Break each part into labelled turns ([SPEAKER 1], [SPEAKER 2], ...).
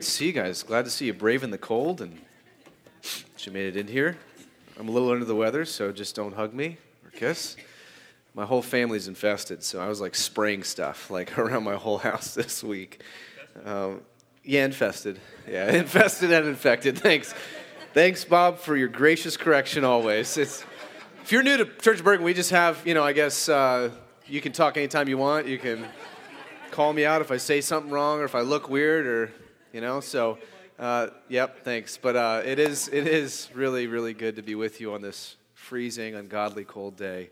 [SPEAKER 1] See you guys. Glad to see you brave in the cold and you made it in here. I'm a little under the weather, so just don't hug me or kiss. My whole family's infested, so I was like spraying stuff like around my whole house this week. Um, yeah, infested. Yeah, infested and infected. Thanks. Thanks, Bob, for your gracious correction always. It's, if you're new to Church of Bergen, we just have, you know, I guess uh, you can talk anytime you want. You can call me out if I say something wrong or if I look weird or you know? So uh, yep thanks. But uh, it is it is really really good to be with you on this freezing ungodly cold day.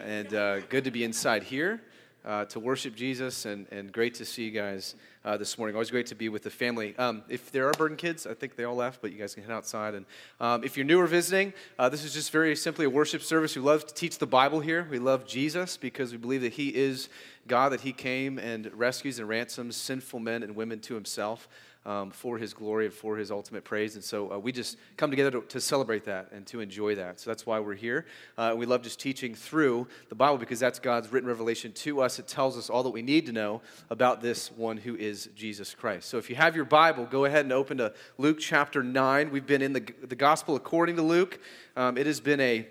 [SPEAKER 1] And uh, good to be inside here uh, to worship jesus and, and great to see you guys uh, this morning. Always great to be with the family. Um, if there are Bergen kids i think they all left but you guys can head outside. And um, if you're new or visiting uh, this is just very simply a worship service. We love to teach the bible here. We love jesus because we believe that he is god that he came and rescues and ransoms sinful men and women to himself um, for his glory and for his ultimate praise. And so uh, we just come together to, to, celebrate that and to enjoy that. So that's why we're here. Uh, we love just teaching through the Bible because that's God's written revelation to us. It tells us all that we need to know about this one who is Jesus Christ. So if you have your Bible, go ahead and open to Luke chapter 9. We've been in the, the gospel according to Luke. Um, it has been a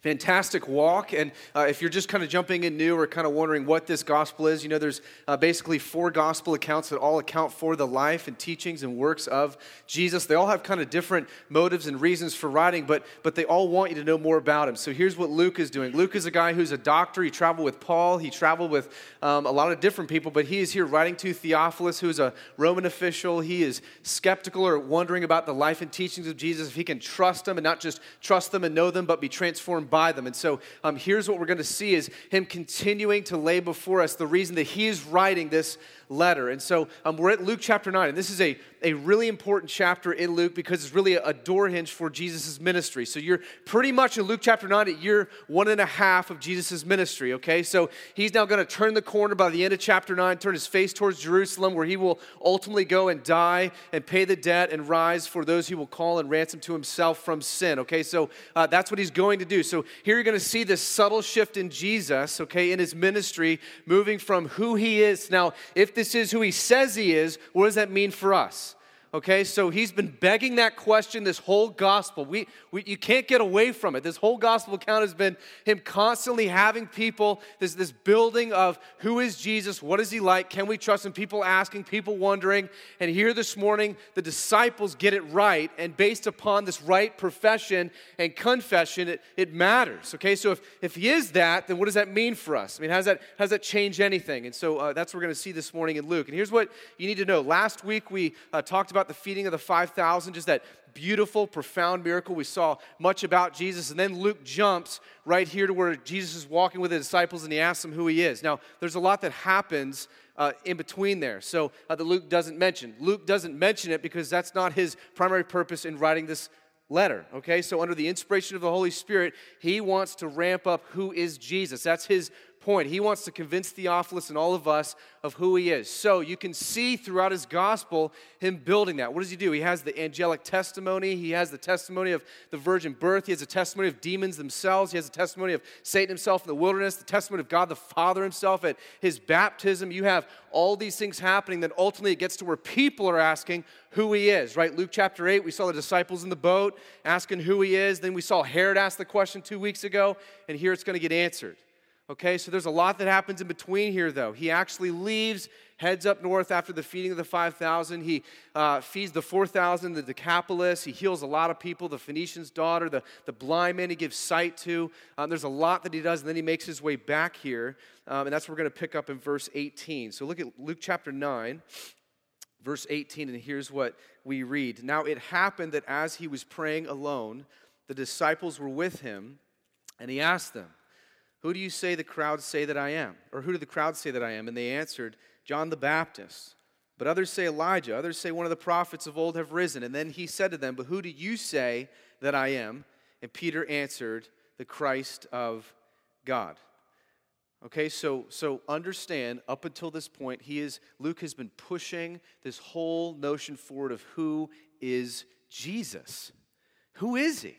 [SPEAKER 1] fantastic walk. And uh, if you're just kind of jumping in new or kind of wondering what this gospel is, you know, there's uh, basically four gospel accounts that all account for the life and teachings and works of Jesus. They all have kind of different motives and reasons for writing, but, but they all want you to know more about him. So here's what Luke is doing Luke is a guy who's a doctor. He traveled with Paul, he traveled with um, a lot of different people, but he is here writing to Theophilus, who is a Roman official. He is skeptical or wondering about the life and teachings of Jesus, if he can trust them and not just trust them and know them, but be transformed by them. And so um, here's what we're going to see is him continuing to lay before us the reason that he is writing this letter. And so um, we're at Luke chapter 9, and this is a, a really important chapter in Luke because it's really a, door hinge for Jesus' ministry. So you're pretty much in Luke chapter 9 at year one and a half of Jesus' ministry, okay? So he's now going to turn the corner by the end of chapter 9, turn his face towards Jerusalem, where he will ultimately go and die and pay the debt and rise for those he will call and ransom to himself from sin, okay? So uh, that's what he's going to do. So here you're going to see this subtle shift in Jesus, okay, in his ministry, moving from who he is. Now, if this is who he says he is, what does that mean for us? Okay, so he's been begging that question this whole gospel. We, we, you can't get away from it. This whole gospel account has been him constantly having people, this, this building of who is Jesus, what is he like, can we trust him, people asking, people wondering. And here this morning, the disciples get it right, and based upon this right profession and confession, it, it matters. Okay, so if, if he is that, then what does that mean for us? I mean, how does that, how does that change anything? And so uh, that's what we're going to see this morning in Luke. And here's what you need to know. Last week, we uh, talked about about the feeding of the 5,000, just that beautiful, profound miracle. We saw much about Jesus. And then Luke jumps right here to where Jesus is walking with the disciples and he asks them who he is. Now, there's a lot that happens uh, in between there. So uh, that Luke doesn't mention. Luke doesn't mention it because that's not his primary purpose in writing this letter. Okay, so under the inspiration of the Holy Spirit, he wants to ramp up who is Jesus. That's his point. He wants to convince Theophilus and all of us of who he is. So you can see throughout his gospel him building that. What does he do? He has the angelic testimony, he has the testimony of the virgin birth, he has a testimony of demons themselves, he has a testimony of Satan himself in the wilderness, the testimony of God the Father himself at his baptism. You have all these things happening, then ultimately it gets to where people are asking who he is, right? Luke chapter 8, we saw the disciples in the boat asking who he is. Then we saw Herod ask the question two weeks ago, and here it's going to get answered. Okay, so there's a lot that happens in between here, though. He actually leaves, heads up north after the feeding of the 5,000. He uh, feeds the 4,000, the Decapolis. He heals a lot of people, the Phoenician's daughter, the, the blind man he gives sight to. Um, there's a lot that he does, and then he makes his way back here. Um, and that's what we're going to pick up in verse 18. So look at Luke chapter 9, verse 18, and here's what we read. Now it happened that as he was praying alone, the disciples were with him, and he asked them, who do you say the crowds say that I am? Or who do the crowds say that I am? And they answered, John the Baptist. But others say Elijah. Others say one of the prophets of old have risen. And then he said to them, But who do you say that I am? And Peter answered, The Christ of God. Okay, so so understand up until this point, he is Luke has been pushing this whole notion forward of who is Jesus. Who is he?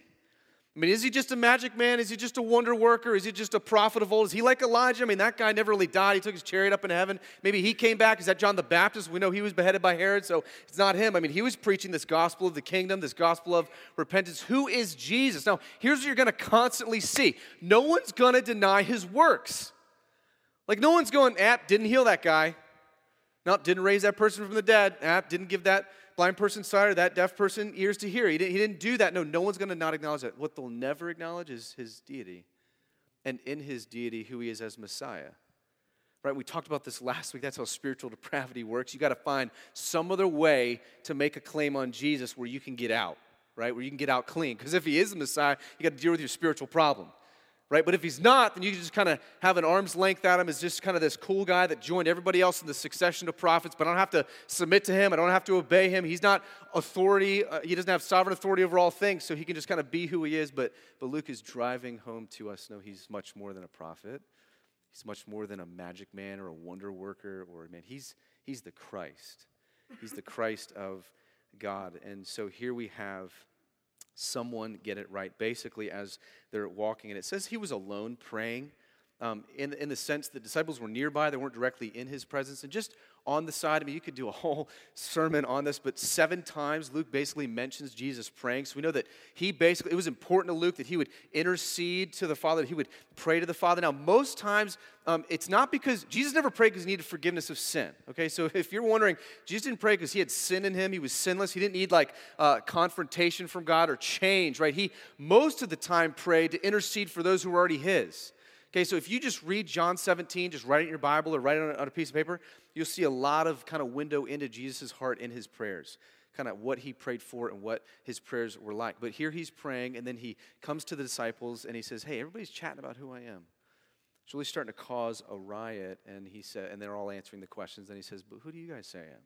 [SPEAKER 1] I mean, is he just a magic man? Is he just a wonder worker? Is he just a prophet of old? Is he like Elijah? I mean, that guy never really died. He took his chariot up in heaven. Maybe he came back. Is that John the Baptist? We know he was beheaded by Herod, so it's not him. I mean, he was preaching this gospel of the kingdom, this gospel of repentance. Who is Jesus? Now, here's what you're going to constantly see no one's going to deny his works. Like, no one's going, app, didn't heal that guy. No, didn't raise that person from the dead. App, didn't give that blind person sight or that deaf person ears to hear. He didn't, he didn't do that. No, no one's going to not acknowledge that. What they'll never acknowledge is his deity. And in his deity, who he is as Messiah. Right? We talked about this last week. That's how spiritual depravity works. You got to find some other way to make a claim on Jesus where you can get out, right? Where you can get out clean. Because if he is the Messiah, you got to deal with your spiritual problem right? But if he's not, then you can just kind of have an arm's length at him as just kind of this cool guy that joined everybody else in the succession of prophets, but I don't have to submit to him. I don't have to obey him. He's not authority. Uh, he doesn't have sovereign authority over all things, so he can just kind of be who he is. But, but Luke is driving home to us no, he's much more than a prophet. He's much more than a magic man or a wonder worker or man. He's, he's the Christ. He's the Christ of God. And so here we have someone get it right, basically, as they're walking. And it says he was alone praying. Um, in, in the sense the disciples were nearby, they weren't directly in his presence. And just on the side, I mean, you could do a whole sermon on this, but seven times Luke basically mentions Jesus praying. So we know that he basically, it was important to Luke that he would intercede to the Father, that he would pray to the Father. Now, most times, um, it's not because Jesus never prayed because he needed forgiveness of sin. Okay, so if you're wondering, Jesus didn't pray because he had sin in him, he was sinless, he didn't need like uh, confrontation from God or change, right? He most of the time prayed to intercede for those who were already his. Okay, so if you just read John 17, just write it in your Bible or write it on a, on a piece of paper, you'll see a lot of kind of window into Jesus' heart in his prayers, kind of what he prayed for and what his prayers were like. But here he's praying, and then he comes to the disciples and he says, Hey, everybody's chatting about who I am. It's really starting to cause a riot, and he said, and they're all answering the questions. And he says, But who do you guys say I am?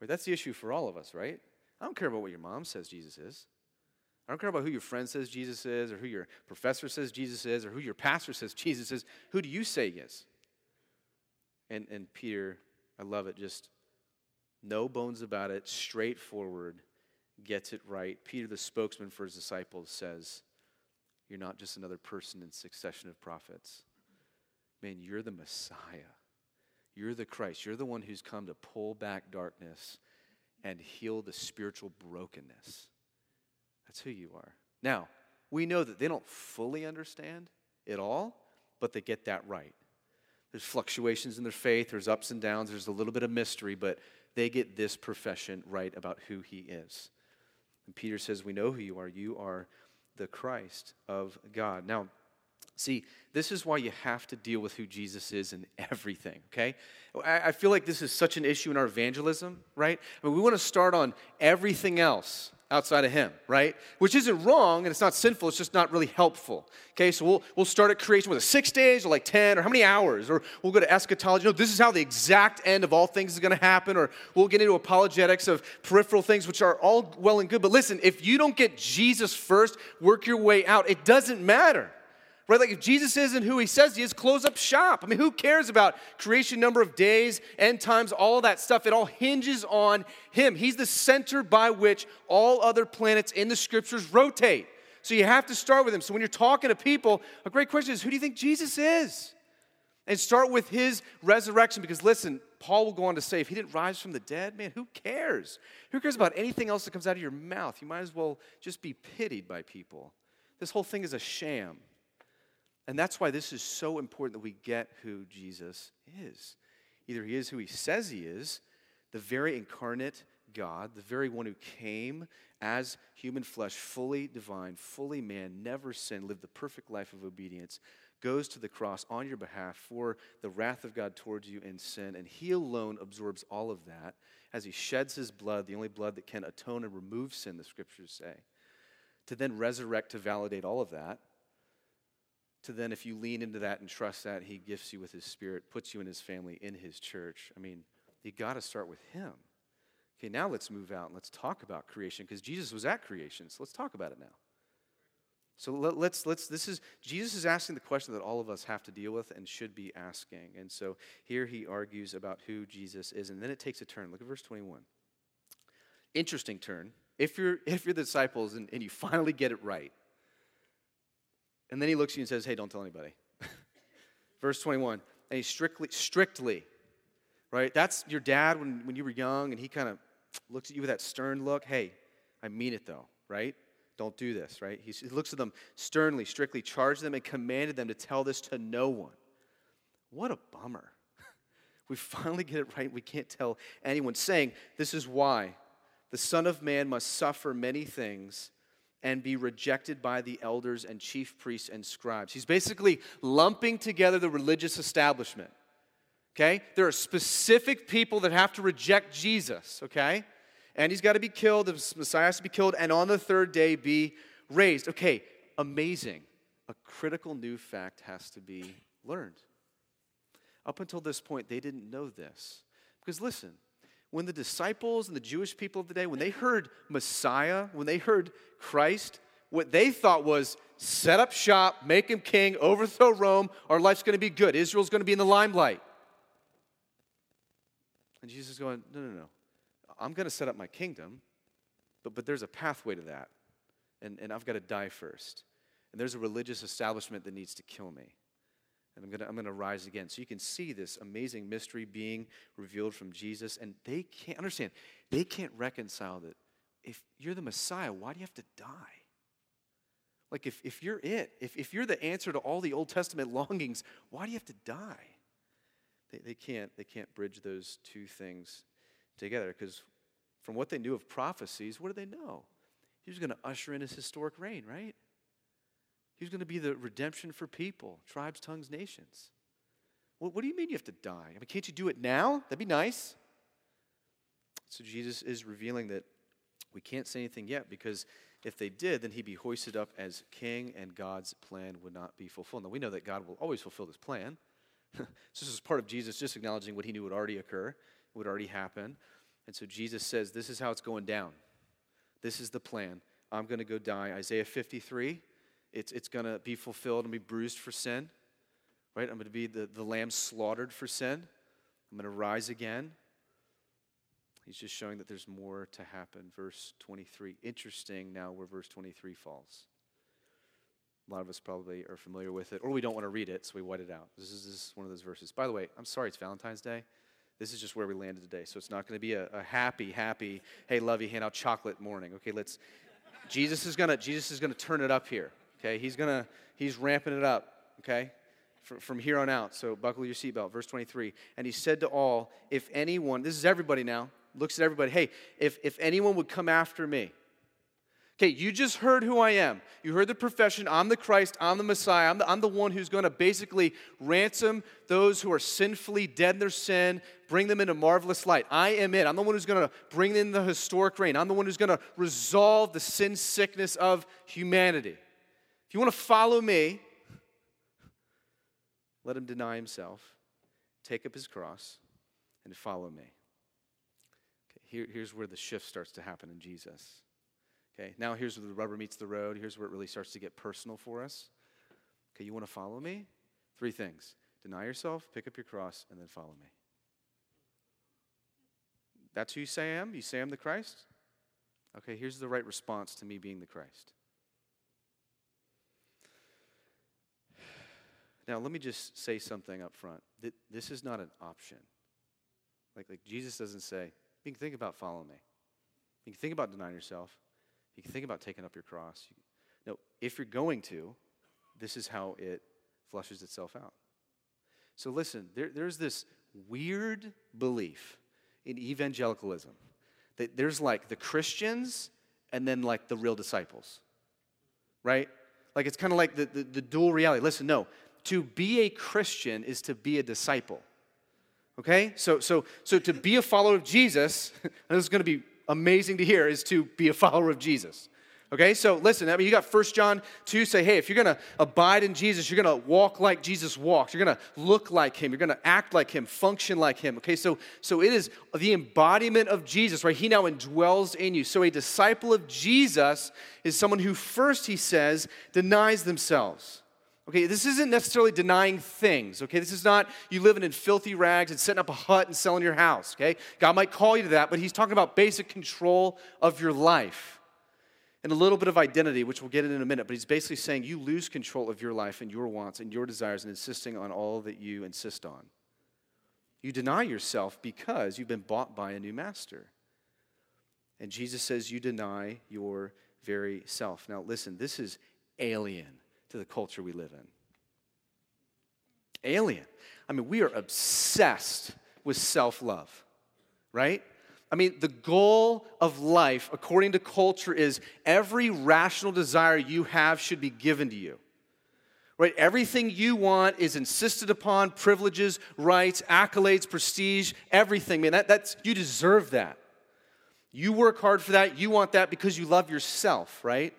[SPEAKER 1] Right, that's the issue for all of us, right? I don't care about what your mom says Jesus is. I don't care about who your friend says Jesus is, or who your professor says Jesus is, or who your pastor says Jesus is. Who do you say he is? And, and Peter, I love it, just no bones about it, straightforward, gets it right. Peter, the spokesman for his disciples, says, You're not just another person in succession of prophets. Man, you're the Messiah. You're the Christ. You're the one who's come to pull back darkness and heal the spiritual brokenness. That's who you are. Now, we know that they don't fully understand it all, but they get that right. There's fluctuations in their faith, there's ups and downs, there's a little bit of mystery, but they get this profession right about who he is. And Peter says, We know who you are. You are the Christ of God. Now, See, this is why you have to deal with who Jesus is in everything, okay? I feel like this is such an issue in our evangelism, right? I mean, we want to start on everything else outside of him, right? Which isn't wrong and it's not sinful, it's just not really helpful. Okay, so we'll, we'll start at creation with a six days or like 10 or how many hours, or we'll go to eschatology. No, this is how the exact end of all things is going to happen, or we'll get into apologetics of peripheral things, which are all well and good. But listen, if you don't get Jesus first, work your way out, it doesn't matter. Right? Like if Jesus isn't who he says he is, close up shop. I mean, who cares about creation number of days, end times, all that stuff? It all hinges on him. He's the center by which all other planets in the scriptures rotate. So you have to start with him. So when you're talking to people, a great question is who do you think Jesus is? And start with his resurrection because listen, Paul will go on to say if he didn't rise from the dead, man, who cares? Who cares about anything else that comes out of your mouth? You might as well just be pitied by people. This whole thing is a sham. And that's why this is so important that we get who Jesus is. Either he is who he says he is, the very incarnate God, the very one who came as human flesh, fully divine, fully man, never sinned, lived the perfect life of obedience, goes to the cross on your behalf for the wrath of God towards you in sin, and he alone absorbs all of that as he sheds his blood, the only blood that can atone and remove sin, the scriptures say, to then resurrect to validate all of that to then, if you lean into that and trust that, He gifts you with His Spirit, puts you in His family, in His church. I mean, you got to start with Him. Okay, now let's move out and let's talk about creation because Jesus was at creation. So let's talk about it now. So let, let's let's this is Jesus is asking the question that all of us have to deal with and should be asking. And so here he argues about who Jesus is, and then it takes a turn. Look at verse 21. Interesting turn. If you're if you're the disciples and, and you finally get it right, And then he looks at you and says, Hey, don't tell anybody. Verse 21. And he strictly, strictly, right? That's your dad when, when you were young, and he kind of looks at you with that stern look. Hey, I mean it though, right? Don't do this, right? He, he looks at them sternly, strictly, charged them, and commanded them to tell this to no one. What a bummer. we finally get it right. We can't tell anyone, saying, This is why the Son of Man must suffer many things and be rejected by the elders and chief priests and scribes. He's basically lumping together the religious establishment. Okay? There are specific people that have to reject Jesus, okay? And he's got to be killed, the Messiah has to be killed, and on the third day be raised. Okay, amazing. A critical new fact has to be learned. Up until this point, they didn't know this. Because listen, when the disciples and the Jewish people of the day, when they heard Messiah, when they heard Christ, what they thought was set up shop, make him king, overthrow Rome, our life's going to be good. Israel's going to be in the limelight. And Jesus is going, no, no, no. I'm going to set up my kingdom, but, but there's a pathway to that. And, and I've got to die first. And there's a religious establishment that needs to kill me and I'm going to I'm going to rise again. So you can see this amazing mystery being revealed from Jesus, and they can't understand, they can't reconcile that if you're the Messiah, why do you have to die? Like, if, if you're it, if, if you're the answer to all the Old Testament longings, why do you have to die? They, they, can't, they can't bridge those two things together because from what they knew of prophecies, what did they know? He was going to usher in his historic reign, right? He's going to be the redemption for people, tribes, tongues, nations. What, what do you mean you have to die? I mean, can't you do it now? That'd be nice. So Jesus is revealing that we can't say anything yet because if they did, then he'd be hoisted up as king and God's plan would not be fulfilled. Now, we know that God will always fulfill this plan. so this is part of Jesus just acknowledging what he knew would already occur, would already happen. And so Jesus says, This is how it's going down. This is the plan. I'm going to go die. Isaiah 53 it's, it's going to be fulfilled and be bruised for sin, right? I'm going to be the, the lamb slaughtered for sin. I'm going to rise again. He's just showing that there's more to happen. Verse 23. Interesting now where verse 23 falls. A lot of us probably are familiar with it, or we don't want to read it, so we white it out. This is, this is one of those verses. By the way, I'm sorry it's Valentine's Day. This is just where we landed today. So it's not going to be a, a happy, happy, hey, love you, hand out chocolate morning. Okay, let's. Jesus is gonna Jesus is gonna turn it up here. Okay, he's gonna he's ramping it up. Okay, from, from here on out. So buckle your seatbelt. Verse 23. And he said to all, if anyone, this is everybody now, looks at everybody. Hey, if if anyone would come after me. Okay, you just heard who I am. You heard the profession. I'm the Christ. I'm the Messiah. I'm the, I'm the one who's going to basically ransom those who are sinfully dead in their sin, bring them into marvelous light. I am it. I'm the one who's going to bring in the historic reign. I'm the one who's going to resolve the sin sickness of humanity. If you want to follow me, let him deny himself, take up his cross, and follow me. Okay, here, here's where the shift starts to happen in Jesus. Okay, now here's where the rubber meets the road. Here's where it really starts to get personal for us. Okay, you want to follow me? Three things deny yourself, pick up your cross, and then follow me. That's who you say I am? You say I'm the Christ? Okay, here's the right response to me being the Christ. Now, let me just say something up front. This is not an option. Like, like Jesus doesn't say, you can think about following me. You can think about denying yourself. You can think about taking up your cross. No, if you're going to, this is how it flushes itself out. So listen, there, there's this weird belief in evangelicalism that there's like the Christians and then like the real disciples, right? Like it's kind of like the, the, the, dual reality. Listen, no, to be a Christian is to be a disciple. Okay? So, so, so to be a follower of Jesus, and this is going to be amazing to hear, is to be a follower of Jesus. Okay, so listen, I mean, you got 1 John 2 say, hey, if you're gonna abide in Jesus, you're gonna walk like Jesus walks. You're gonna look like him. You're gonna act like him, function like him. Okay, so, so it is the embodiment of Jesus, right? He now indwells in you. So a disciple of Jesus is someone who first, he says, denies themselves. Okay, this isn't necessarily denying things. Okay, this is not you living in filthy rags and setting up a hut and selling your house. Okay, God might call you to that, but He's talking about basic control of your life. and a little bit of identity, which we'll get in in a minute. But he's basically saying you lose control of your life and your wants and your desires and insisting on all that you insist on. You deny yourself because you've been bought by a new master. And Jesus says you deny your very self. Now, listen, this is alien to the culture we live in. Alien. I mean, we are obsessed with self love, right? I mean, the goal of life, according to culture, is every rational desire you have should be given to you. Right? Everything you want is insisted upon privileges, rights, accolades, prestige, everything. Man, that, that's, you deserve that. You work hard for that. You want that because you love yourself, right?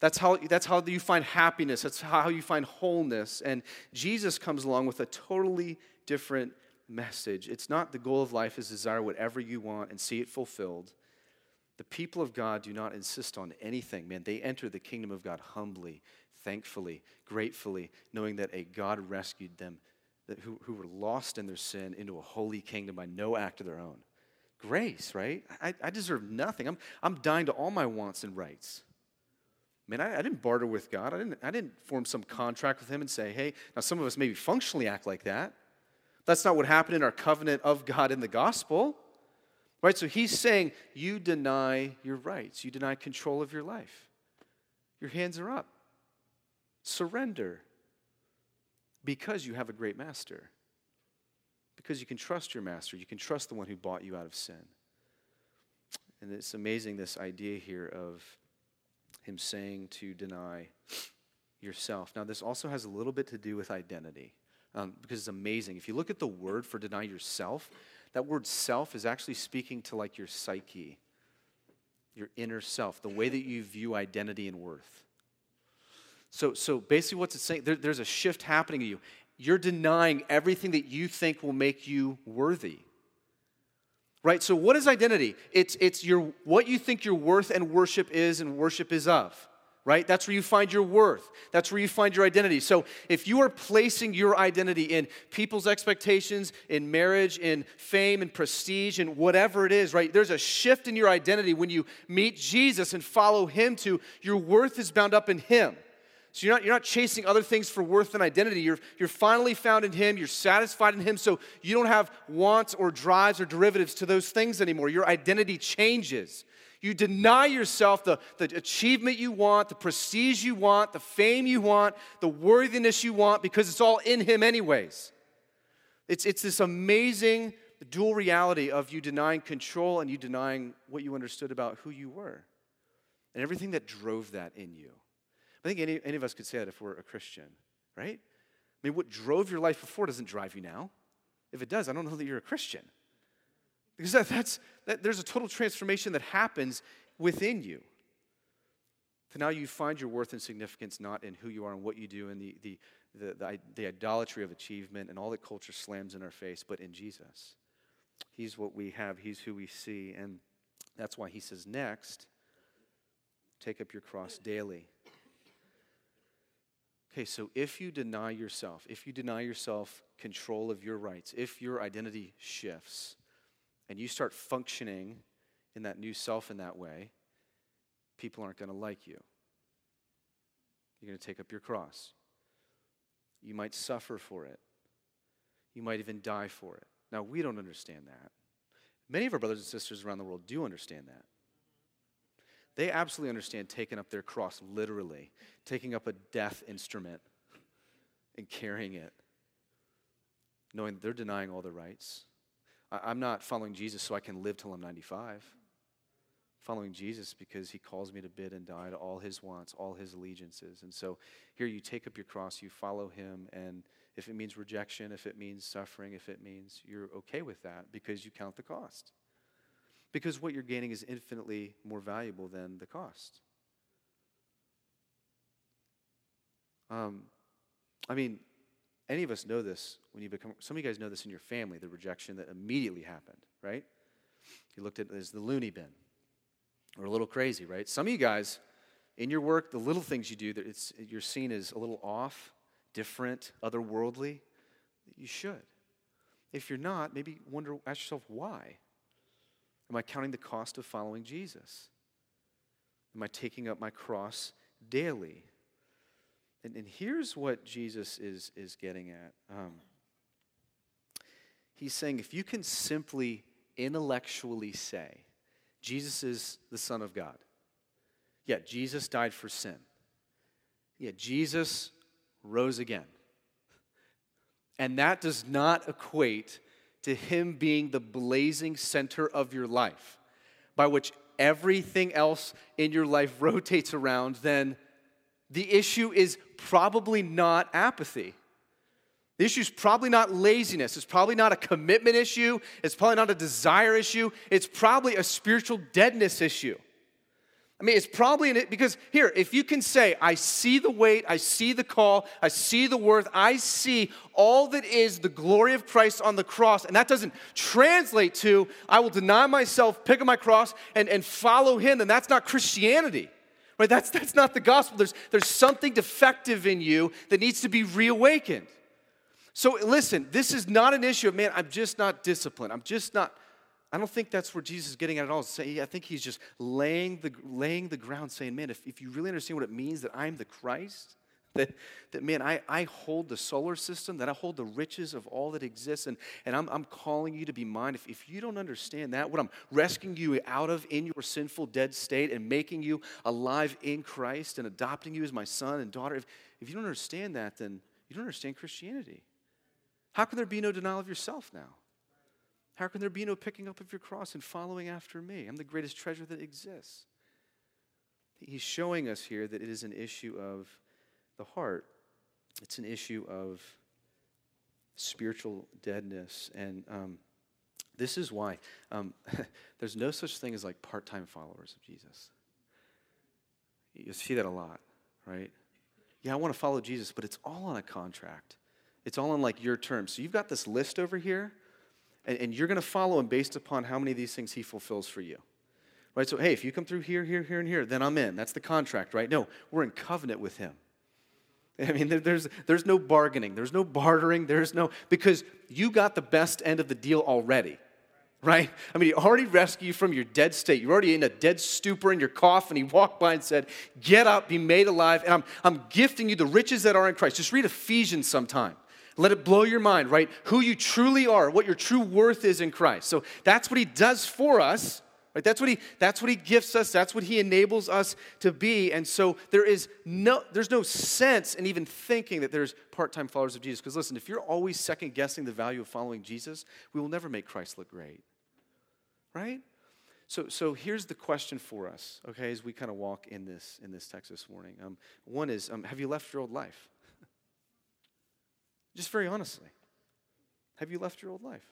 [SPEAKER 1] That's how, that's how you find happiness. That's how you find wholeness. And Jesus comes along with a totally different message. It's not the goal of life is desire whatever you want and see it fulfilled. The people of God do not insist on anything, man. They enter the kingdom of God humbly, thankfully, gratefully, knowing that a God rescued them that, who, who were lost in their sin into a holy kingdom by no act of their own. Grace, right? I, I deserve nothing. I'm, I'm dying to all my wants and rights. Man, I, I didn't barter with God. I didn't, I didn't form some contract with Him and say, hey, now some of us maybe functionally act like that. That's not what happened in our covenant of God in the gospel. Right? So he's saying you deny your rights, you deny control of your life. Your hands are up. Surrender because you have a great master. Because you can trust your master, you can trust the one who bought you out of sin. And it's amazing this idea here of him saying to deny yourself. Now, this also has a little bit to do with identity um, because it's amazing. If you look at the word for deny yourself, that word self is actually speaking to like your psyche, your inner self, the way that you view identity and worth. So, so basically, what's it saying? There, there's a shift happening to you. You're denying everything that you think will make you worthy. Right? So, what is identity? It's, it's your, what you think your worth and worship is and worship is of right? That's where you find your worth. That's where you find your identity. So if you are placing your identity in people's expectations, in marriage, in fame, and prestige, and whatever it is, right? There's a shift in your identity when you meet Jesus and follow him to your worth is bound up in him. So you're not, you're not chasing other things for worth and identity. You're, you're finally found in Him. You're satisfied in Him. So you don't have wants or drives or derivatives to those things anymore. Your identity changes. You deny yourself the, the achievement you want, the prestige you want, the fame you want, the worthiness you want, because it's all in Him, anyways. It's, it's this amazing dual reality of you denying control and you denying what you understood about who you were and everything that drove that in you. I think any, any of us could say that if we're a Christian, right? I mean, what drove your life before doesn't drive you now. If it does, I don't know that you're a Christian. Because that, that's, that, there's a total transformation that happens within you. So now you find your worth and significance not in who you are and what you do and the, the, the, the, the idolatry of achievement and all that culture slams in our face, but in Jesus. He's what we have, He's who we see. And that's why He says, next, take up your cross daily. Okay, so if you deny yourself, if you deny yourself control of your rights, if your identity shifts, and you start functioning in that new self in that way, people aren't going to like you. You're going to take up your cross. You might suffer for it. You might even die for it. Now, we don't understand that. Many of our brothers and sisters around the world do understand that. They absolutely understand taking up their cross literally, taking up a death instrument and carrying it, knowing they're denying all their rights, I'm not following Jesus so I can live till I'm 95. Following Jesus because he calls me to bid and die to all his wants, all his allegiances. And so here you take up your cross, you follow him, and if it means rejection, if it means suffering, if it means you're okay with that because you count the cost. Because what you're gaining is infinitely more valuable than the cost. Um, I mean, any of us know this when you become, some of you guys know this in your family, the rejection that immediately happened, right? You looked at it as the loony bin or a little crazy, right? Some of you guys, in your work, the little things you do that it's, you're seen as a little off, different, otherworldly, you should. If you're not, maybe wonder, ask yourself, why? Am I counting the cost of following Jesus? Am I taking up my cross daily? And, and here's what Jesus is, is getting at. Um, he's saying if you can simply intellectually say, Jesus is the Son of God, yeah, Jesus died for sin, yeah, Jesus rose again. And that does not equate to him being the blazing center of your life, by which everything else in your life rotates around, then the issue is probably not apathy. The issue is probably not laziness. It's probably not a commitment issue. It's probably not a desire issue. It's probably a spiritual deadness issue. I mean, it's probably in it because here, if you can say, I see the weight, I see the call, I see the worth, I see all that is the glory of Christ on the cross, and that doesn't translate to, I will deny myself, pick up my cross, and, and follow him, then that's not Christianity. Right? That's, that's not the gospel. There's, there's something defective in you that needs to be reawakened. So listen, this is not an issue of, man, I'm just not disciplined. I'm just not. I don't think that's where Jesus is getting at at all. I think he's just laying the, laying the ground, saying, man, if, if you really understand what it means that I'm the Christ, that, that man, I, I hold the solar system, that I hold the riches of all that exists, and, and I'm, I'm calling you to be mine. If, if you don't understand that, what I'm rescuing you out of in your sinful, dead state and making you alive in Christ and adopting you as my son and daughter, if, if you don't understand that, then you don't understand Christianity. How can there be no denial of yourself now? How can there be no picking up of your cross and following after me? I'm the greatest treasure that exists. He's showing us here that it is an issue of the heart, it's an issue of spiritual deadness. And um, this is why um, there's no such thing as like part time followers of Jesus. You see that a lot, right? Yeah, I want to follow Jesus, but it's all on a contract. It's all on like your terms. So you've got this list over here, and, and you're going to follow him based upon how many of these things he fulfills for you. Right? So, hey, if you come through here, here, here, and here, then I'm in. That's the contract, right? No, we're in covenant with him. I mean, there's, there's no bargaining, there's no bartering, there's no, because you got the best end of the deal already right? I mean, he already rescued you from your dead state. You're already in a dead stupor in your coffin. He walked by and said, Get up, be made alive, and I'm, I'm gifting you the riches that are in Christ. Just read Ephesians sometime. Let it blow your mind, right? Who you truly are, what your true worth is in Christ. So that's what he does for us. Right? That's what he that's what he gifts us, that's what he enables us to be. And so there is no there's no sense in even thinking that there's part-time followers of Jesus. Because listen, if you're always second guessing the value of following Jesus, we will never make Christ look great. Right? So, so here's the question for us, okay, as we kind of walk in this in this text this morning. Um, one is, um, have you left your old life? Just very honestly. Have you left your old life?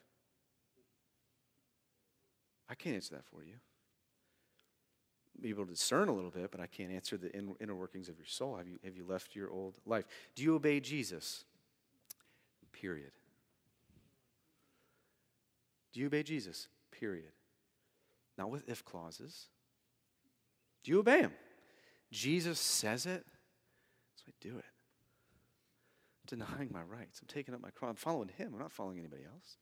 [SPEAKER 1] I can't answer that for you. Be able to discern a little bit, but I can't answer the inner workings of your soul. Have you, have you left your old life? Do you obey Jesus? Period. Do you obey Jesus? Period. Not with if clauses. Do you obey him? Jesus says it, so I do it denying my rights. I'm taking up my cross. I'm following him. I'm not following anybody else.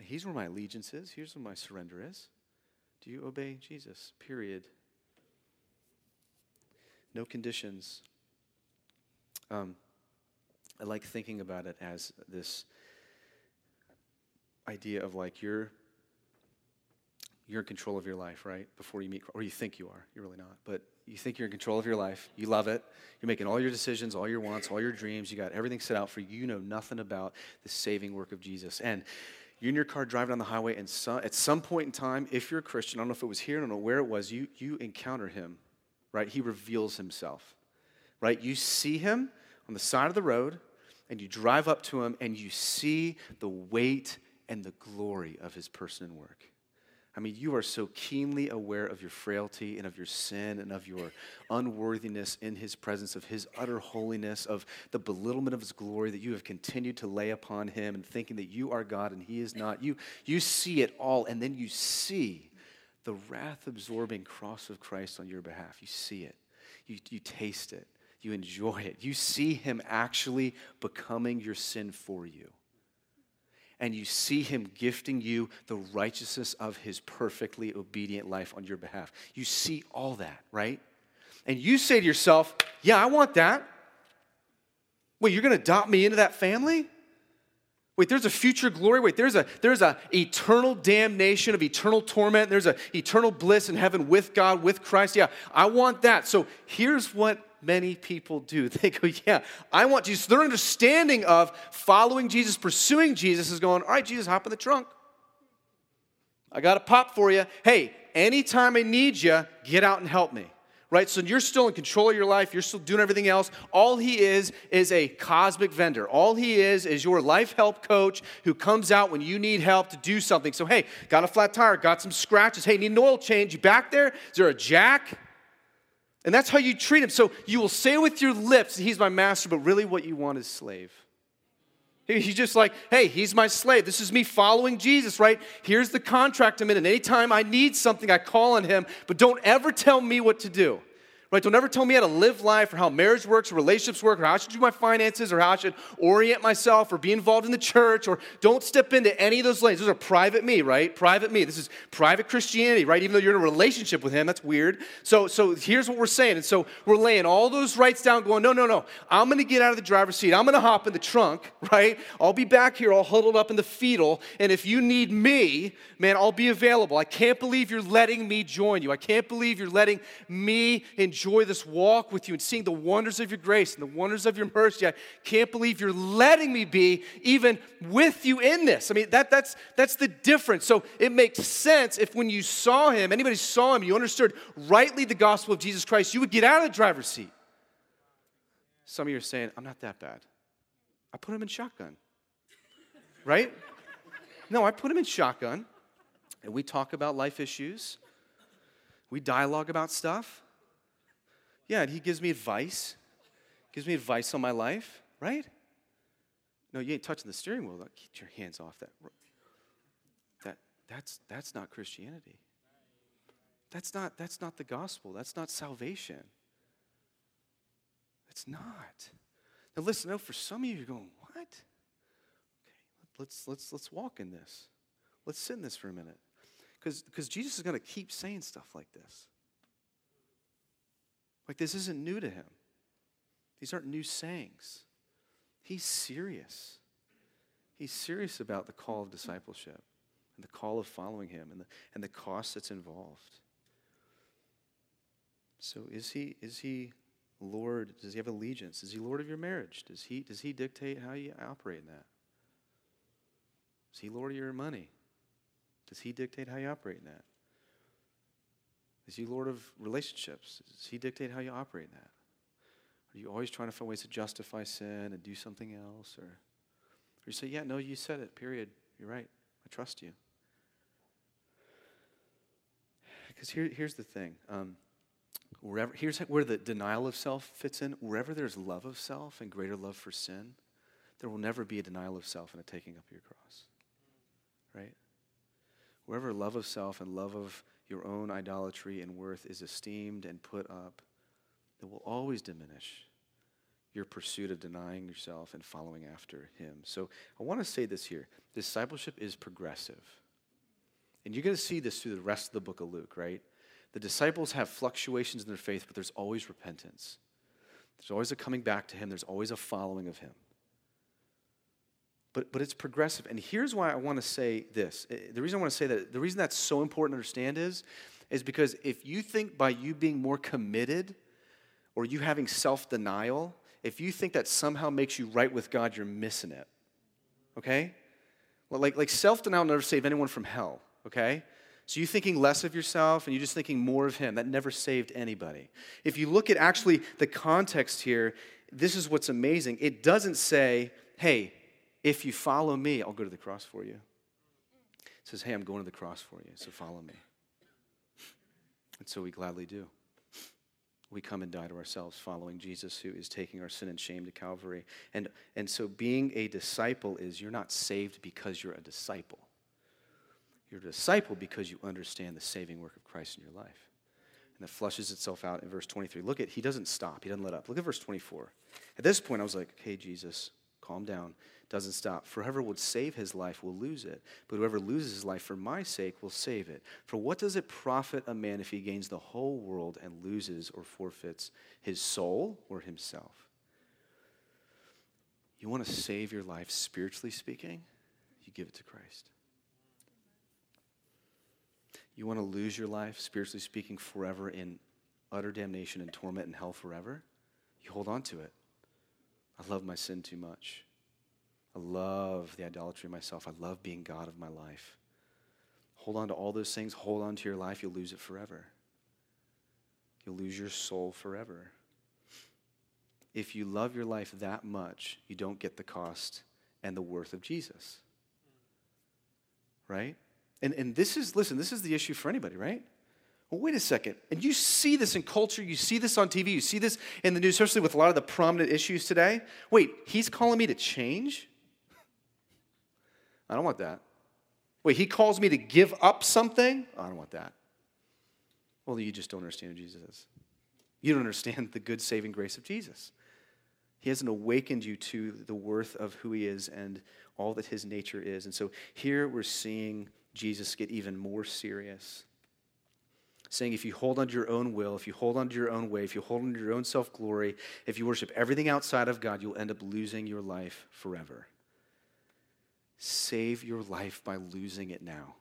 [SPEAKER 1] He's where my allegiance is. Here's where my surrender is. Do you obey Jesus? Period. No conditions. Um, I like thinking about it as this idea of like you're you're in control of your life, right? Before you meet, or you think you are. You're really not. But you think you're in control of your life. You love it. You're making all your decisions, all your wants, all your dreams. You got everything set out for you. You know nothing about the saving work of Jesus. And you're in your car driving on the highway, and some, at some point in time, if you're a Christian, I don't know if it was here, I don't know where it was, you, you encounter him, right? He reveals himself, right? You see him on the side of the road, and you drive up to him, and you see the weight and the glory of his person and work. I mean, you are so keenly aware of your frailty and of your sin and of your unworthiness in His presence, of His utter holiness, of the belittlement of His glory that you have continued to lay upon Him and thinking that you are God and He is not. You, you see it all, and then you see the wrath absorbing cross of Christ on your behalf. You see it, you, you taste it, you enjoy it. You see Him actually becoming your sin for you. And you see him gifting you the righteousness of his perfectly obedient life on your behalf. You see all that, right? And you say to yourself, Yeah, I want that. Wait, you're going to adopt me into that family? Wait, there's a future glory. Wait, there's a there's a eternal damnation of eternal torment. There's a eternal bliss in heaven with God, with Christ. Yeah, I want that. So here's what many people do. They go, Yeah, I want Jesus. Their understanding of following Jesus, pursuing Jesus is going, All right, Jesus, hop in the trunk. I got a pop for you. Hey, anytime I need you, get out and help me right? So you're still in control of your life, you're still doing everything else. All he is is a cosmic vendor. All he is is your life help coach who comes out when you need help to do something. So, hey, got a flat tire, got some scratches. Hey, need an oil change. You back there? Is there a jack? And that's how you treat him. So you will say with your lips, He's my master, but really what you want is slave. He's just like, hey, he's my slave. This is me following Jesus, right? Here's the contract I'm in. And anytime I need something, I call on him, but don't ever tell me what to do. Right? Don't ever tell me how to live life or how marriage works or relationships work or how I should do my finances or how I should orient myself or be involved in the church or don't step into any of those lanes. Those are private me, right? Private me. This is private Christianity, right? Even though you're in a relationship with him, that's weird. So, so here's what we're saying. And so we're laying all those rights down, going, no, no, no. I'm going to get out of the driver's seat. I'm going to hop in the trunk, right? I'll be back here all huddled up in the fetal. And if you need me, man, I'll be available. I can't believe you're letting me join you. I can't believe you're letting me enjoy enjoy this walk with you and seeing the wonders of your grace and the wonders of your mercy. I can't believe you're letting me be even with you in this. I mean, that, that's, that's the difference. So it makes sense if when you saw him, anybody saw him, you understood rightly the gospel of Jesus Christ, you would get out of the driver's seat. Some of you are saying, I'm not that bad. I put him in shotgun. Right? No, I put him in shotgun and we talk about life issues. We dialogue about stuff. Yeah, and he gives me advice, gives me advice on my life, right? No, you ain't touching the steering wheel. Get your hands off that. That that's that's not Christianity. That's not that's not the gospel. That's not salvation. It's not. Now listen, no, for some of you, you're going, what? Okay, let's let's let's walk in this. Let's sit in this for a minute. because Because Jesus is going to keep saying stuff like this. Like, this isn't new to him. These aren't new sayings. He's serious. He's serious about the call of discipleship and the call of following him and the, and the cost that's involved. So is he, is he Lord? Does he have allegiance? Is he Lord of your marriage? Does he, does he dictate how you operate in that? Is he Lord of your money? Does he dictate how you operate in that? Is he Lord of relationships? Does he dictate how you operate in that? Are you always trying to find ways to justify sin and do something else? Or, or you say, yeah, no, you said it, period. You're right. I trust you. Because here, here's the thing. Um, wherever, here's where the denial of self fits in. Wherever there's love of self and greater love for sin, there will never be a denial of self and a taking up your cross. Right? Wherever love of self and love of your own idolatry and worth is esteemed and put up, it will always diminish your pursuit of denying yourself and following after Him. So I want to say this here discipleship is progressive. And you're going to see this through the rest of the book of Luke, right? The disciples have fluctuations in their faith, but there's always repentance. There's always a coming back to Him, there's always a following of Him but, but it's progressive. And here's why I want to say this. Eh, the reason I want to say that, the reason that's so important to understand is, is because if you think by you being more committed or you having self denial, if you think that somehow makes you right with God, you're missing it. Okay? Well, like, like self denial never saved anyone from hell. Okay? So you thinking less of yourself and you're just thinking more of Him, that never saved anybody. If you look at actually the context here, this is what's amazing. It doesn't say, hey, if you follow me, I'll go to the cross for you. It says, Hey, I'm going to the cross for you, so follow me. And so we gladly do. We come and die to ourselves following Jesus, who is taking our sin and shame to Calvary. And, and so being a disciple is you're not saved because you're a disciple. You're a disciple because you understand the saving work of Christ in your life. And it flushes itself out in verse 23. Look at, he doesn't stop, he doesn't let up. Look at verse 24. At this point, I was like, hey, Jesus, calm down, doesn't stop. Whoever would save his life will lose it, but whoever loses his life for my sake will save it. For what does it profit a man if he gains the whole world and loses or forfeits his soul or himself? You want to save your life, spiritually speaking? You give it to Christ. You want to lose your life, spiritually speaking, forever in utter damnation and torment and hell forever? You hold on to it. I love my sin too much. I love the idolatry of myself. I love being God of my life. Hold on to all those things. Hold on to your life. You'll lose it forever. You'll lose your soul forever. If you love your life that much, you don't get the cost and the worth of Jesus. Right? And, and this is, listen, this is the issue for anybody, right? Well, wait a second. And you see this in culture, you see this on TV, you see this in the news, especially with a lot of the prominent issues today. Wait, he's calling me to change? I don't want that. Wait, he calls me to give up something? I don't want that. Well, you just don't understand who Jesus is. You don't understand the good saving grace of Jesus. He hasn't awakened you to the worth of who he is and all that his nature is. And so here we're seeing Jesus get even more serious. Saying, if you hold on to your own will, if you hold on to your own way, if you hold on to your own self glory, if you worship everything outside of God, you'll end up losing your life forever. Save your life by losing it now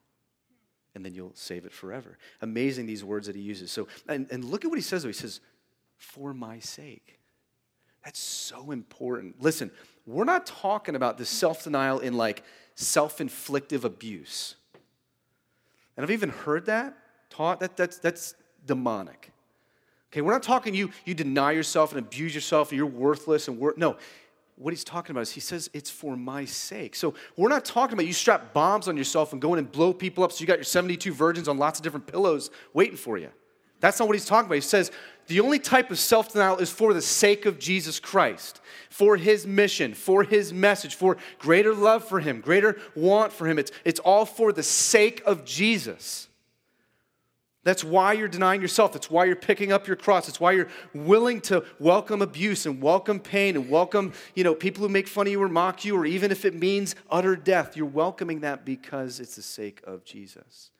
[SPEAKER 1] and then you'll save it forever. Amazing these words that he uses. So, and, and look at what he says though. He says, for my sake. That's so important. Listen, we're not talking about the self denial in like self inflictive abuse. And I've even heard that taught. That, that's, that's demonic. Okay, we're not talking you, you deny yourself and abuse yourself and you're worthless and worth. No, what he's talking about is he says it's for my sake. So we're not talking about you strap bombs on yourself and go in and blow people up so you got your 72 virgins on lots of different pillows waiting for you. That's not what he's talking about. He says the only type of self denial is for the sake of Jesus Christ, for his mission, for his message, for greater love for him, greater want for him. It's, it's all for the sake of Jesus. That's why you're denying yourself. That's why you're picking up your cross. It's why you're willing to welcome abuse and welcome pain and welcome, you know, people who make fun of you or mock you, or even if it means utter death, you're welcoming that because it's the sake of Jesus.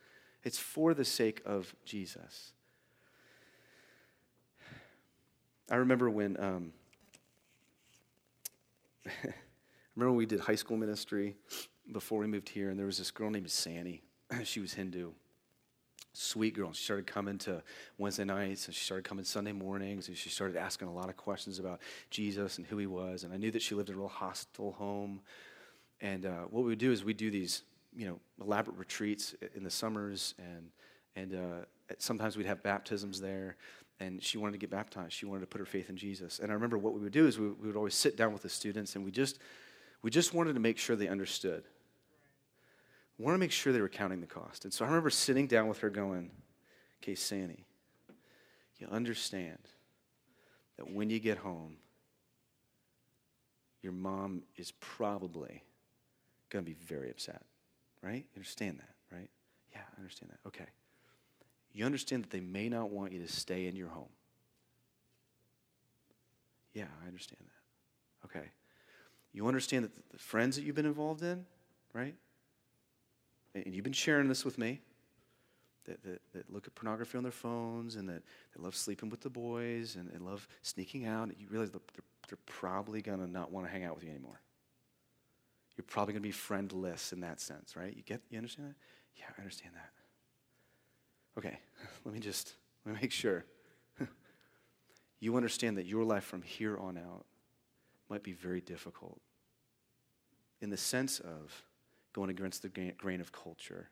[SPEAKER 1] It's for the sake of Jesus. I remember when um, I remember when we did high school ministry before we moved here, and there was this girl named Sani. she was Hindu sweet girl. She started coming to Wednesday nights and she started coming Sunday mornings and she started asking a lot of questions about Jesus and who he was. And I knew that she lived in a real hostile home. And uh, what we would do is we'd do these, you know, elaborate retreats in the summers and and uh, sometimes we'd have baptisms there. And she wanted to get baptized. She wanted to put her faith in Jesus. And I remember what we would do is we, we would always sit down with the students and we just we just wanted to make sure they understood want to make sure they were counting the cost. And so I remember sitting down with her going, okay, Sandy, you understand that when you get home, your mom is probably going to be very upset, right? You understand that, right? Yeah, I understand that. Okay. You understand that they may not want you to stay in your home. Yeah, I understand that. Okay. You understand that the friends that you've been involved in, right? And you've been sharing this with me, that, that, that look at pornography on their phones and that, that love sleeping with the boys and, and love sneaking out, you realize they're, they're probably going to not want to hang out with you anymore. You're probably going to be friendless in that sense, right? You get, you understand that? Yeah, I understand that. Okay, let me just, let me make sure. you understand that your life from here on out might be very difficult in the sense of going against the grain of culture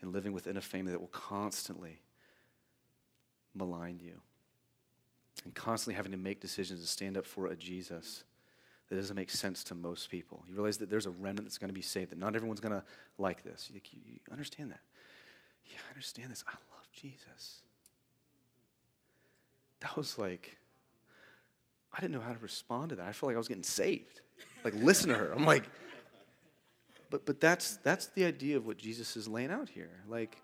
[SPEAKER 1] and living within a family that will constantly malign you and constantly having to make decisions to stand up for a Jesus that doesn't make sense to most people. You realize that there's a remnant that's going to be saved, that not everyone's going to like this. You, you understand that? Yeah, I understand this. I love Jesus. That was like, I didn't know how to respond to that. I felt like I was getting saved. Like, listen to her. I'm like, but, but that's, that's the idea of what Jesus is laying out here. Like,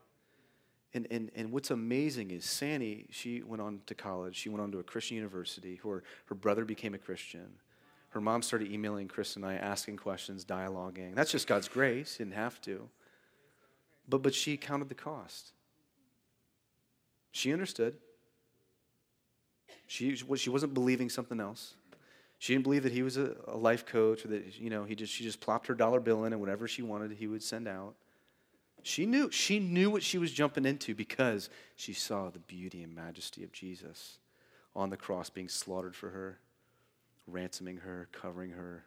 [SPEAKER 1] and, and, and what's amazing is Sani, she went on to college. She went on to a Christian university. Where her brother became a Christian. her mom started emailing Chris and I, asking questions, dialoguing. That's just God's grace. He didn't have to. But, but she counted the cost. She understood. She, she wasn't believing something else. She didn't believe that he was a, a life coach or that, you know, he just, she just plopped her dollar bill in and whatever she wanted, he would send out. She knew. She knew what she was jumping into because she saw the beauty and majesty of Jesus on the cross being slaughtered for her, ransoming her, covering her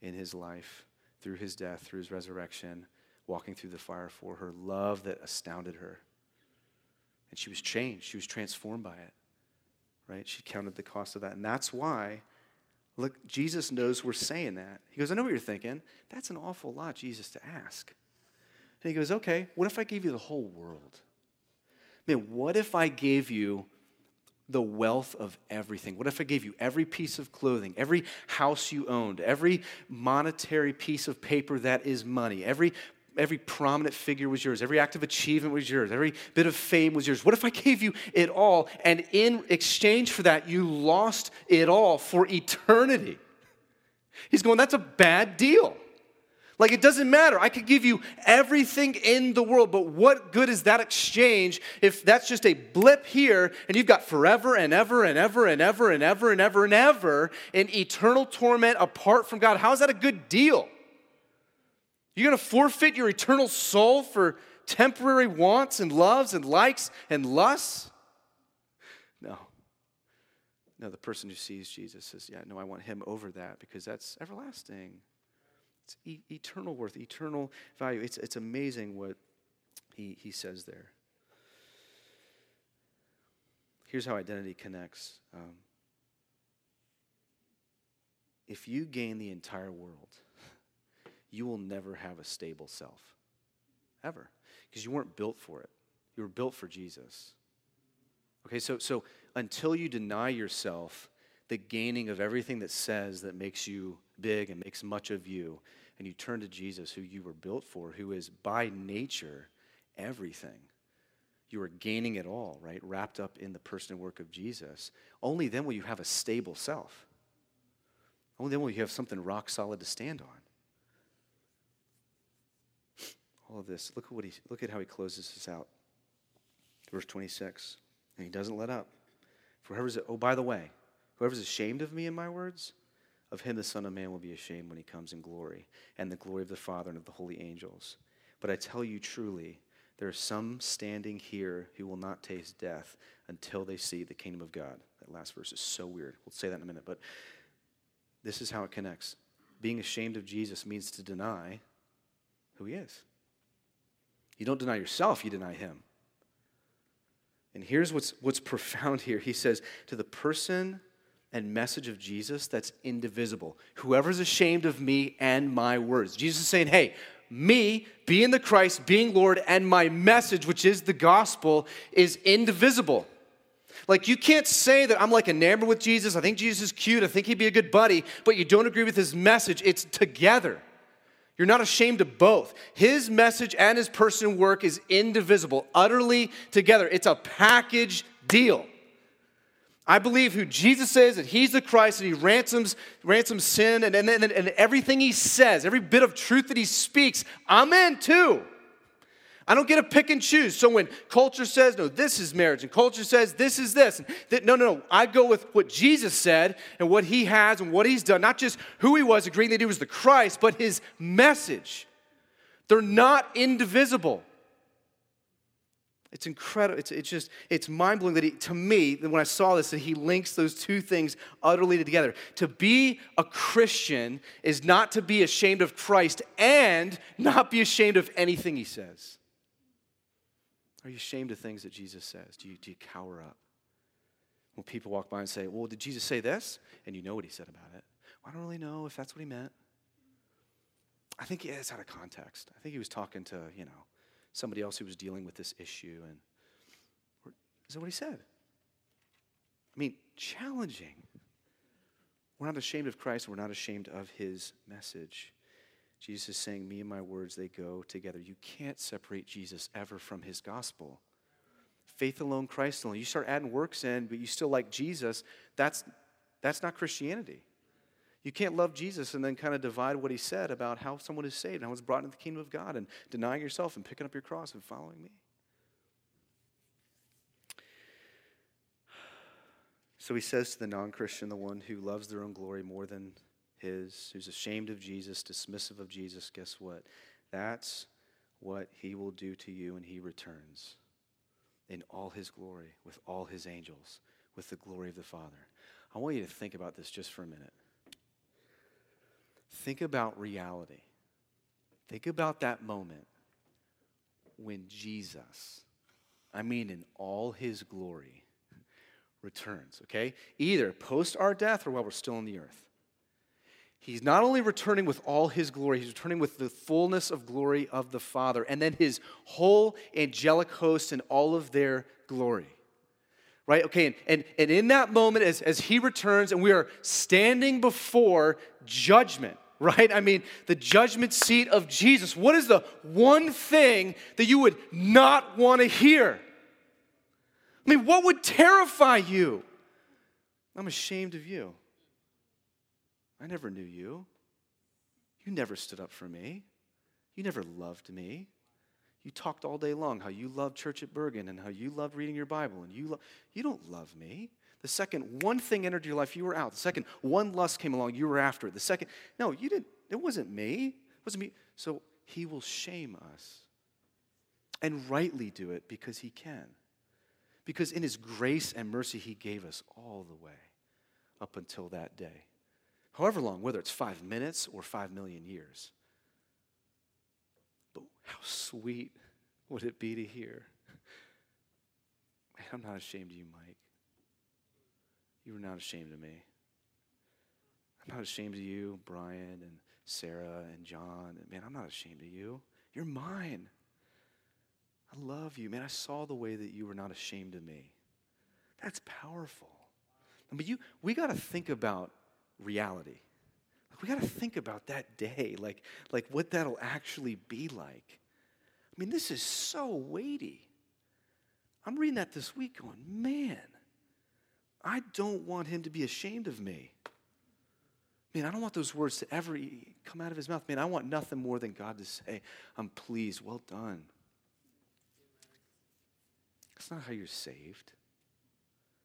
[SPEAKER 1] in his life, through his death, through his resurrection, walking through the fire for her. Love that astounded her. And she was changed. She was transformed by it. Right? She counted the cost of that. And that's why Look, Jesus knows we're saying that. He goes, I know what you're thinking. That's an awful lot, Jesus, to ask. And he goes, Okay, what if I gave you the whole world? Man, what if I gave you the wealth of everything? What if I gave you every piece of clothing, every house you owned, every monetary piece of paper that is money, every every prominent figure was yours, every act of achievement was yours, every bit of fame was yours. What if I gave you it all and in exchange for that you lost it all for eternity? He's going, that's a bad deal. Like, it doesn't matter. I could give you everything in the world, but what good is that exchange if that's just a blip here and you've got forever and ever and ever and ever and ever and ever and ever in eternal torment apart from God? How is that a good deal? You're going to forfeit your eternal soul for temporary wants and loves and likes and lusts? No. No, the person who sees Jesus says, Yeah, no, I want him over that because that's everlasting. It's e- eternal worth, eternal value. It's, it's amazing what he, he says there. Here's how identity connects. Um, if you gain the entire world, you will never have a stable self. Ever. Because you weren't built for it. You were built for Jesus. Okay, so, so until you deny yourself the gaining of everything that says that makes you big and makes much of you, and you turn to Jesus, who you were built for, who is by nature everything, you are gaining it all, right? Wrapped up in the person and work of Jesus. Only then will you have a stable self. Only then will you have something rock solid to stand on all of this. Look at what he look at how he closes this out. Verse 26. And he doesn't let up. For whoever's oh, by the way, whoever's ashamed of me and my words, of him the Son of Man will be ashamed when he comes in glory, and the glory of the Father and of the holy angels. But I tell you truly, there are some standing here who will not taste death until they see the kingdom of God. That last verse is so weird. We'll say that in a minute, but this is how it connects. Being ashamed of Jesus means to deny who he is. You don't deny yourself, you deny him. And here's what's, what's profound here. He says, To the person and message of Jesus that's indivisible, whoever's ashamed of me and my words. Jesus is saying, Hey, me, being the Christ, being Lord, and my message, which is the gospel, is indivisible. Like, you can't say that I'm like enamored with Jesus. I think Jesus is cute. I think he'd be a good buddy, but you don't agree with his message. It's together. You're not ashamed of both. His message and his person work is indivisible, utterly together. It's a package deal. I believe who Jesus is, that he's the Christ, and he ransoms, ransoms sin, and, and, and, and everything he says, every bit of truth that he speaks, I'm in too. I don't get to pick and choose. So when culture says, no, this is marriage, and culture says, this is this, that, no, no, no. I go with what Jesus said and what he has and what he's done, not just who he was, agreeing that he was the Christ, but his message. They're not indivisible. It's incredible. It's, it's just, it's mind blowing that he, to me, when I saw this, that he links those two things utterly together. To be a Christian is not to be ashamed of Christ and not be ashamed of anything he says. Are you ashamed of things that Jesus says? Do you, do you cower up? When people walk by and say, Well, did Jesus say this? And you know what he said about it. Well, I don't really know if that's what he meant. I think yeah, it's out of context. I think he was talking to, you know, somebody else who was dealing with this issue. And is that what he said? I mean, challenging. We're not ashamed of Christ, we're not ashamed of his message. Jesus is saying, Me and my words, they go together. You can't separate Jesus ever from his gospel. Faith alone, Christ alone. You start adding works in, but you still like Jesus, that's, that's not Christianity. You can't love Jesus and then kind of divide what he said about how someone is saved and how it's brought into the kingdom of God and denying yourself and picking up your cross and following me. So he says to the non Christian, the one who loves their own glory more than his, who's ashamed of Jesus, dismissive of Jesus, guess what? That's what he will do to you when he returns in all his glory, with all his angels, with the glory of the Father. I want you to think about this just for a minute. Think about reality. Think about that moment when Jesus, I mean, in all his glory, returns, okay? Either post our death or while we're still on the earth. He's not only returning with all his glory, he's returning with the fullness of glory of the Father, and then his whole angelic host and all of their glory. Right? Okay, and, and, and in that moment, as, as he returns, and we are standing before judgment, right? I mean, the judgment seat of Jesus. What is the one thing that you would not want to hear? I mean, what would terrify you? I'm ashamed of you. I never knew you. You never stood up for me. You never loved me. You talked all day long how you loved church at Bergen and how you loved reading your Bible, and you, lo- you don't love me. The second one thing entered your life, you were out. The second one lust came along, you were after it. The second, no, you didn't. It wasn't me. It wasn't me. So he will shame us and rightly do it because he can. Because in his grace and mercy, he gave us all the way up until that day however long, whether it's five minutes or five million years. But how sweet would it be to hear? Man, I'm not ashamed of you, Mike. You were not ashamed of me. I'm not ashamed of you, Brian and Sarah and John. Man, I'm not ashamed of you. You're mine. I love you. Man, I saw the way that you were not ashamed of me. That's powerful. But you, we got to think about reality. We got to think about that day, like, like what that'll actually be like. I mean, this is so weighty. I'm reading that this week going, man, I don't want him to be ashamed of me. Man, I don't want those words to ever come out of his mouth. Man, I want nothing more than God to say, I'm pleased, well done. That's not how you're saved.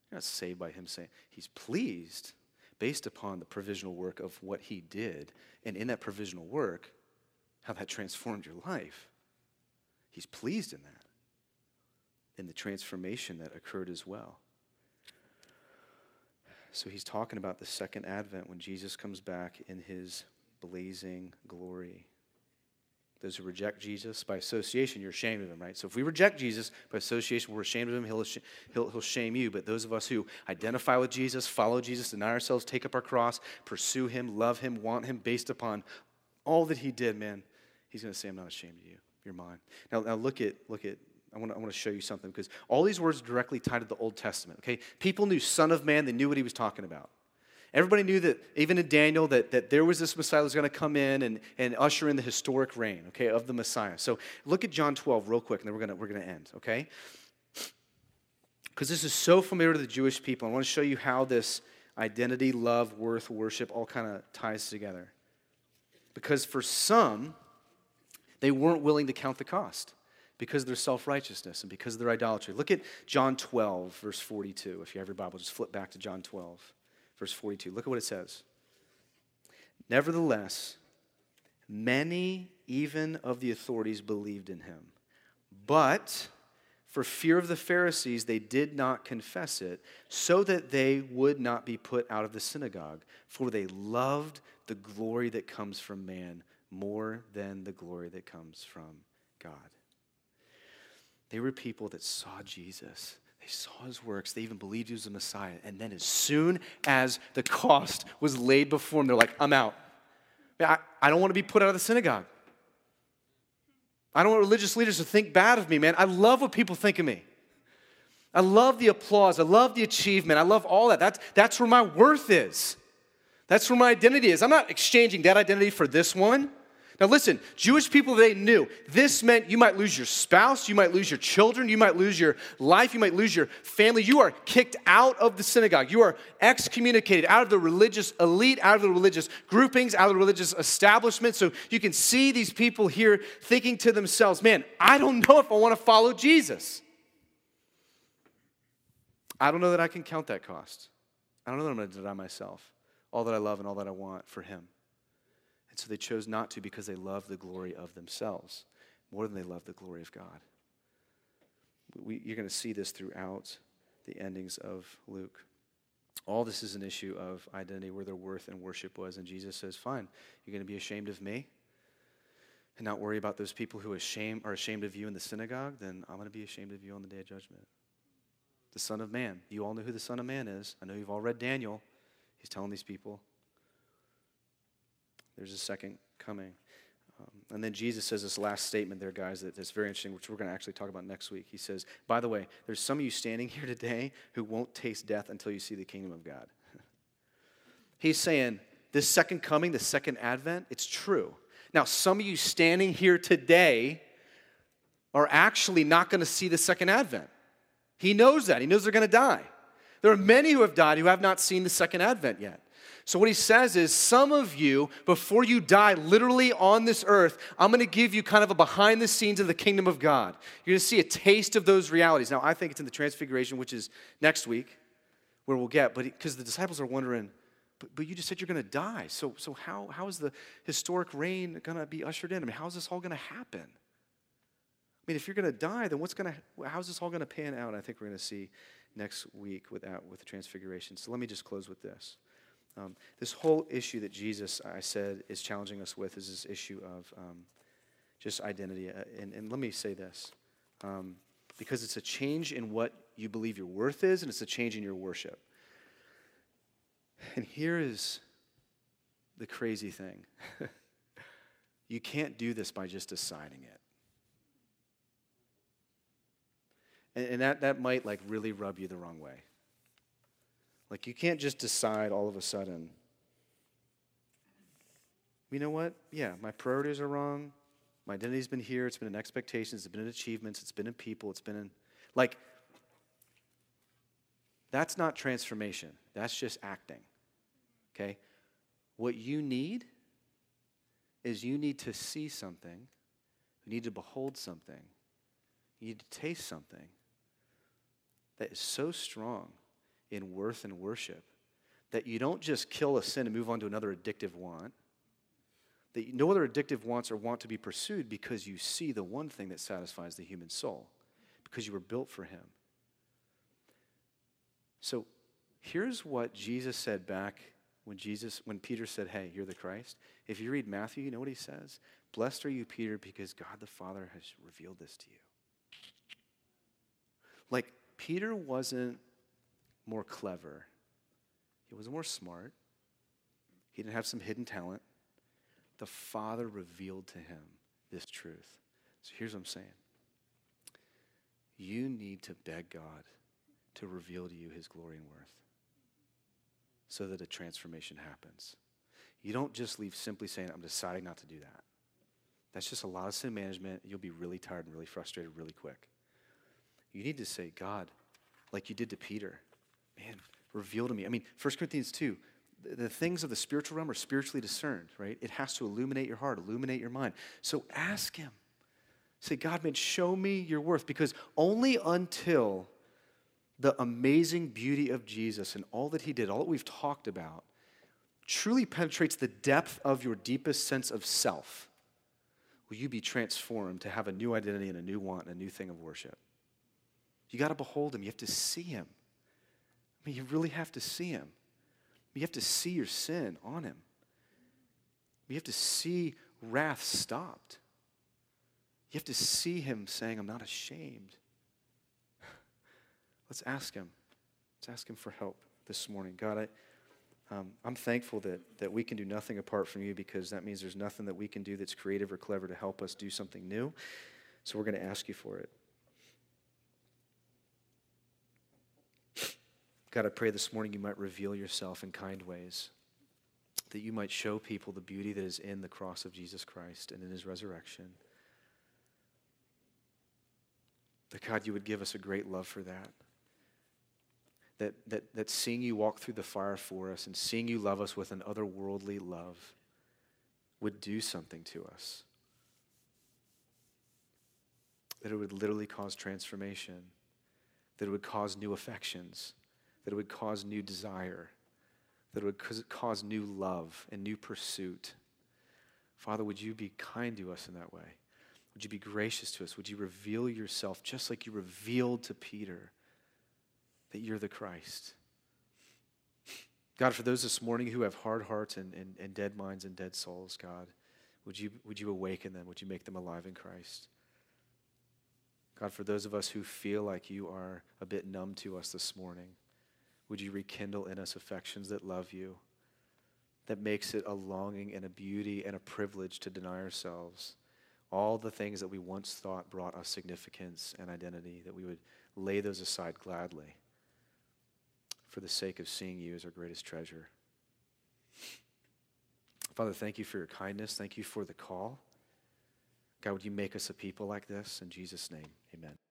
[SPEAKER 1] You're not saved by him saying, He's pleased based upon the provisional work of what he did, and in that provisional work, how that transformed your life. He's pleased in that, in the transformation that occurred as well. So he's talking about the second advent when Jesus comes back in his blazing glory. Those who reject Jesus by association, you're ashamed of him, right? So if we reject Jesus by association, we're ashamed of him, he'll, he'll, he'll shame you. But those of us who identify with Jesus, follow Jesus, deny ourselves, take up our cross, pursue him, love him, want him based upon all that he did, man, he's going to say, I'm not ashamed of you. You're mine. Now, now look at, look at, I want, to, I want to show you something because all these words directly tied to the Old Testament, okay? People knew Son of Man, they knew what he was talking about. Everybody knew that, even in Daniel, that, that there was this Messiah was going to come in and, and usher in the historic reign, okay, of the Messiah. So look at John 12 real quick, and then we're going we're going to end, okay? Because this is so familiar to the Jewish people. I want to show you how this identity, love, worth, worship all kind of ties together. Because for some, they weren't willing to count the cost because of their self righteousness and because of their idolatry. Look at John 12, verse 42. If you have your Bible, just flip back to John 12 verse 42. Look at what it says. Nevertheless, many even of the authorities believed in him. But for fear of the Pharisees, they did not confess it, so that they would not be put out of the synagogue, for they loved the glory that comes from man more than the glory that comes from God. They were people that saw Jesus they saw his works. They even believed he was the Messiah. And then, as soon as the cost was laid before them, they're like, I'm out. I, I don't want to be put out of the synagogue. I don't want religious leaders to think bad of me, man. I love what people think of me. I love the applause. I love the achievement. I love all that. That's, that's where my worth is. That's where my identity is. I'm not exchanging that identity for this one. Now, listen, Jewish people, they knew this meant you might lose your spouse, you might lose your children, you might lose your life, you might lose your family. You are kicked out of the synagogue. You are excommunicated out of the religious elite, out of the religious groupings, out of the religious establishment. So you can see these people here thinking to themselves, man, I don't know if I want to follow Jesus. I don't know that I can count that cost. I don't know that I'm going to deny myself all that I love and all that I want for Him. And so they chose not to because they love the glory of themselves more than they love the glory of God. We, you're going to see this throughout the endings of Luke. All this is an issue of identity, where their worth and worship was. And Jesus says, Fine, you're going to be ashamed of me and not worry about those people who ashamed, are ashamed of you in the synagogue, then I'm going to be ashamed of you on the day of judgment. The Son of Man. You all know who the Son of Man is. I know you've all read Daniel. He's telling these people, there's a second coming. Um, and then Jesus says this last statement there, guys, that, that's very interesting, which we're going to actually talk about next week. He says, By the way, there's some of you standing here today who won't taste death until you see the kingdom of God. He's saying, This second coming, the second advent, it's true. Now, some of you standing here today are actually not going to see the second advent. He knows that. He knows they're going to die. There are many who have died who have not seen the second advent yet. So, what he says is, some of you, before you die literally on this earth, I'm going to give you kind of a behind the scenes of the kingdom of God. You're going to see a taste of those realities. Now, I think it's in the Transfiguration, which is next week, where we'll get, but because the disciples are wondering, but, but you just said you're going to die. So, so how, how is the historic reign going to be ushered in? I mean, how is this all going to happen? I mean, if you're going to die, then what's going to, how's this all going to pan out? I think we're going to see next week with, that, with the Transfiguration. So let me just close with this. Um, this whole issue that Jesus, I said, is challenging us with is this issue of um, just identity. Uh, and, and, let me say this um, because it's a change in what you believe your worth is, and it's a change in your worship. And here is the crazy thing you can't do this by just deciding it. And, and that, that might like really rub you the wrong way. Like, you can't just decide all of a sudden, you know what? Yeah, my priorities are wrong. My identity's been here. It's been in expectations. It's been in achievements. It's been in people. It's been in, like, that's not transformation. That's just acting. Okay? What you need is you need to see something, you need to behold something, you need to taste something that is so strong in worth and worship. That you don't just kill a sin and move on to another addictive want. That no other addictive wants or want to be pursued because you see the one thing that satisfies the human soul, because you were built for Him. So here's what Jesus said back when Jesus, when Peter said, Hey, you're the Christ. If you read Matthew, you know what he says? Blessed are you, Peter, because God the Father has revealed this to you. Like, Peter wasn't more clever. He was more smart. He didn't have some hidden talent. The Father revealed to him this truth. So here's what I'm saying you need to beg God to reveal to you his glory and worth so that a transformation happens. You don't just leave simply saying, I'm deciding not to do that. That's just a lot of sin management. You'll be really tired and really frustrated really quick. You need to say, God, like you did to Peter, man, reveal to me. I mean, 1 Corinthians 2, the things of the spiritual realm are spiritually discerned, right? It has to illuminate your heart, illuminate your mind. So ask Him. Say, God, man, show me your worth. Because only until the amazing beauty of Jesus and all that He did, all that we've talked about, truly penetrates the depth of your deepest sense of self, will you be transformed to have a new identity and a new want and a new thing of worship. You got to behold Him, you have to see Him. I mean, you really have to see him. You have to see your sin on him. You have to see wrath stopped. You have to see him saying, I'm not ashamed. Let's ask him. Let's ask him for help this morning. God, I, um, I'm thankful that, that we can do nothing apart from you because that means there's nothing that we can do that's creative or clever to help us do something new. So we're going to ask you for it. God, I pray this morning you might reveal yourself in kind ways. that you might show people the beauty that is in the cross of Jesus Christ and in his resurrection. That God, you would give us a great love for that. That, that, that seeing you walk through the fire for us and seeing you love us with an otherworldly love would do something to us. That it would literally cause transformation, that it would cause new affections, that it would cause new desire, that it would cause new love and new pursuit. Father, would you be kind to us in that way? Would you be gracious to us? Would you reveal yourself just like you revealed to Peter that you're the Christ? God, for those this morning who have hard hearts and, and, and dead minds and dead souls, God, would you, would you awaken them? Would you make them alive in Christ? God, for those of us who feel like you are a bit numb to us this morning, would you rekindle in us affections that love you, that makes it a longing and a beauty and a privilege to deny ourselves all the things that we once thought brought us significance and identity, that we would lay those aside gladly for the sake of seeing you as our greatest treasure. Father, thank you for your kindness. Thank you for the call. God, would you make us a people like this? In Jesus' name, amen.